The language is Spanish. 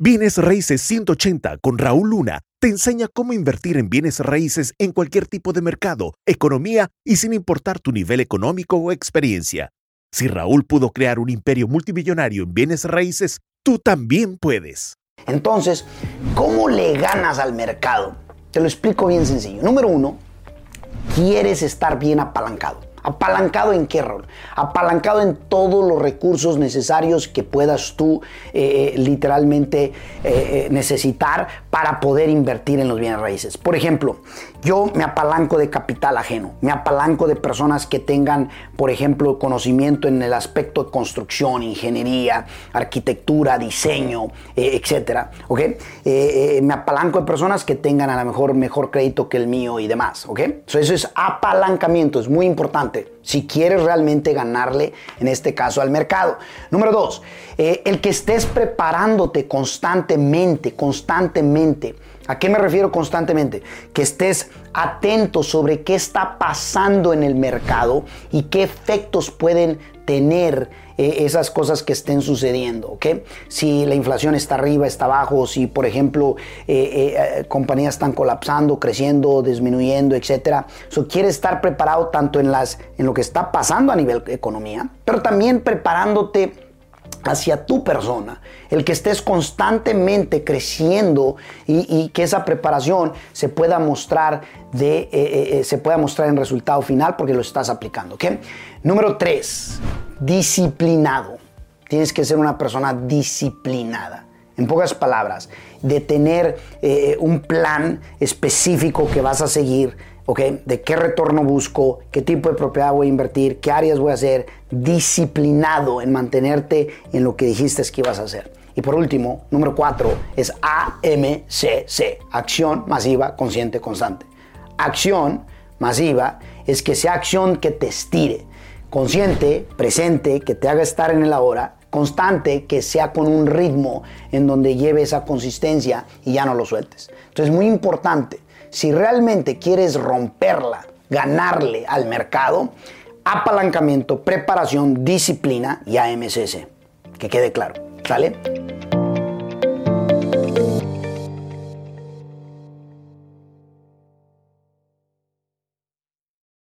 Bienes Raíces 180 con Raúl Luna te enseña cómo invertir en bienes raíces en cualquier tipo de mercado, economía y sin importar tu nivel económico o experiencia. Si Raúl pudo crear un imperio multimillonario en bienes raíces, tú también puedes. Entonces, ¿cómo le ganas al mercado? Te lo explico bien sencillo. Número uno, quieres estar bien apalancado. ¿Apalancado en qué rol? Apalancado en todos los recursos necesarios que puedas tú eh, eh, literalmente eh, necesitar para poder invertir en los bienes raíces. Por ejemplo, yo me apalanco de capital ajeno, me apalanco de personas que tengan, por ejemplo, conocimiento en el aspecto de construcción, ingeniería, arquitectura, diseño, etcétera. ¿ok? me apalanco de personas que tengan a lo mejor mejor crédito que el mío y demás. ¿ok? eso es apalancamiento, es muy importante si quieres realmente ganarle, en este caso, al mercado. Número dos, eh, el que estés preparándote constantemente, constantemente. ¿A qué me refiero constantemente? Que estés atento sobre qué está pasando en el mercado y qué efectos pueden tener eh, esas cosas que estén sucediendo, ¿ok? Si la inflación está arriba, está abajo, si por ejemplo eh, eh, compañías están colapsando, creciendo, disminuyendo, etcétera. So, quiere estar preparado tanto en, las, en lo que está pasando a nivel economía, pero también preparándote hacia tu persona, el que estés constantemente creciendo y, que esa preparación se pueda mostrar de, se pueda mostrar en resultado final porque lo estás aplicando. ¿okay? Número tres, disciplinado. Tienes que ser una persona disciplinada. En pocas palabras, de tener eh, un plan específico que vas a seguir, ¿ok? De qué retorno busco, qué tipo de propiedad voy a invertir, qué áreas voy a hacer, disciplinado en mantenerte en lo que dijiste que ibas a hacer. Y por último, número cuatro, es AMCC, acción masiva, consciente, constante. Acción masiva es que sea acción que te estire, consciente, presente, que te haga estar en el ahora, constante, que sea con un ritmo en donde lleve esa consistencia y ya no lo sueltes. Entonces es muy importante, si realmente quieres romperla, ganarle al mercado, apalancamiento, preparación, disciplina y AMCC. Que quede claro. ¿Sale?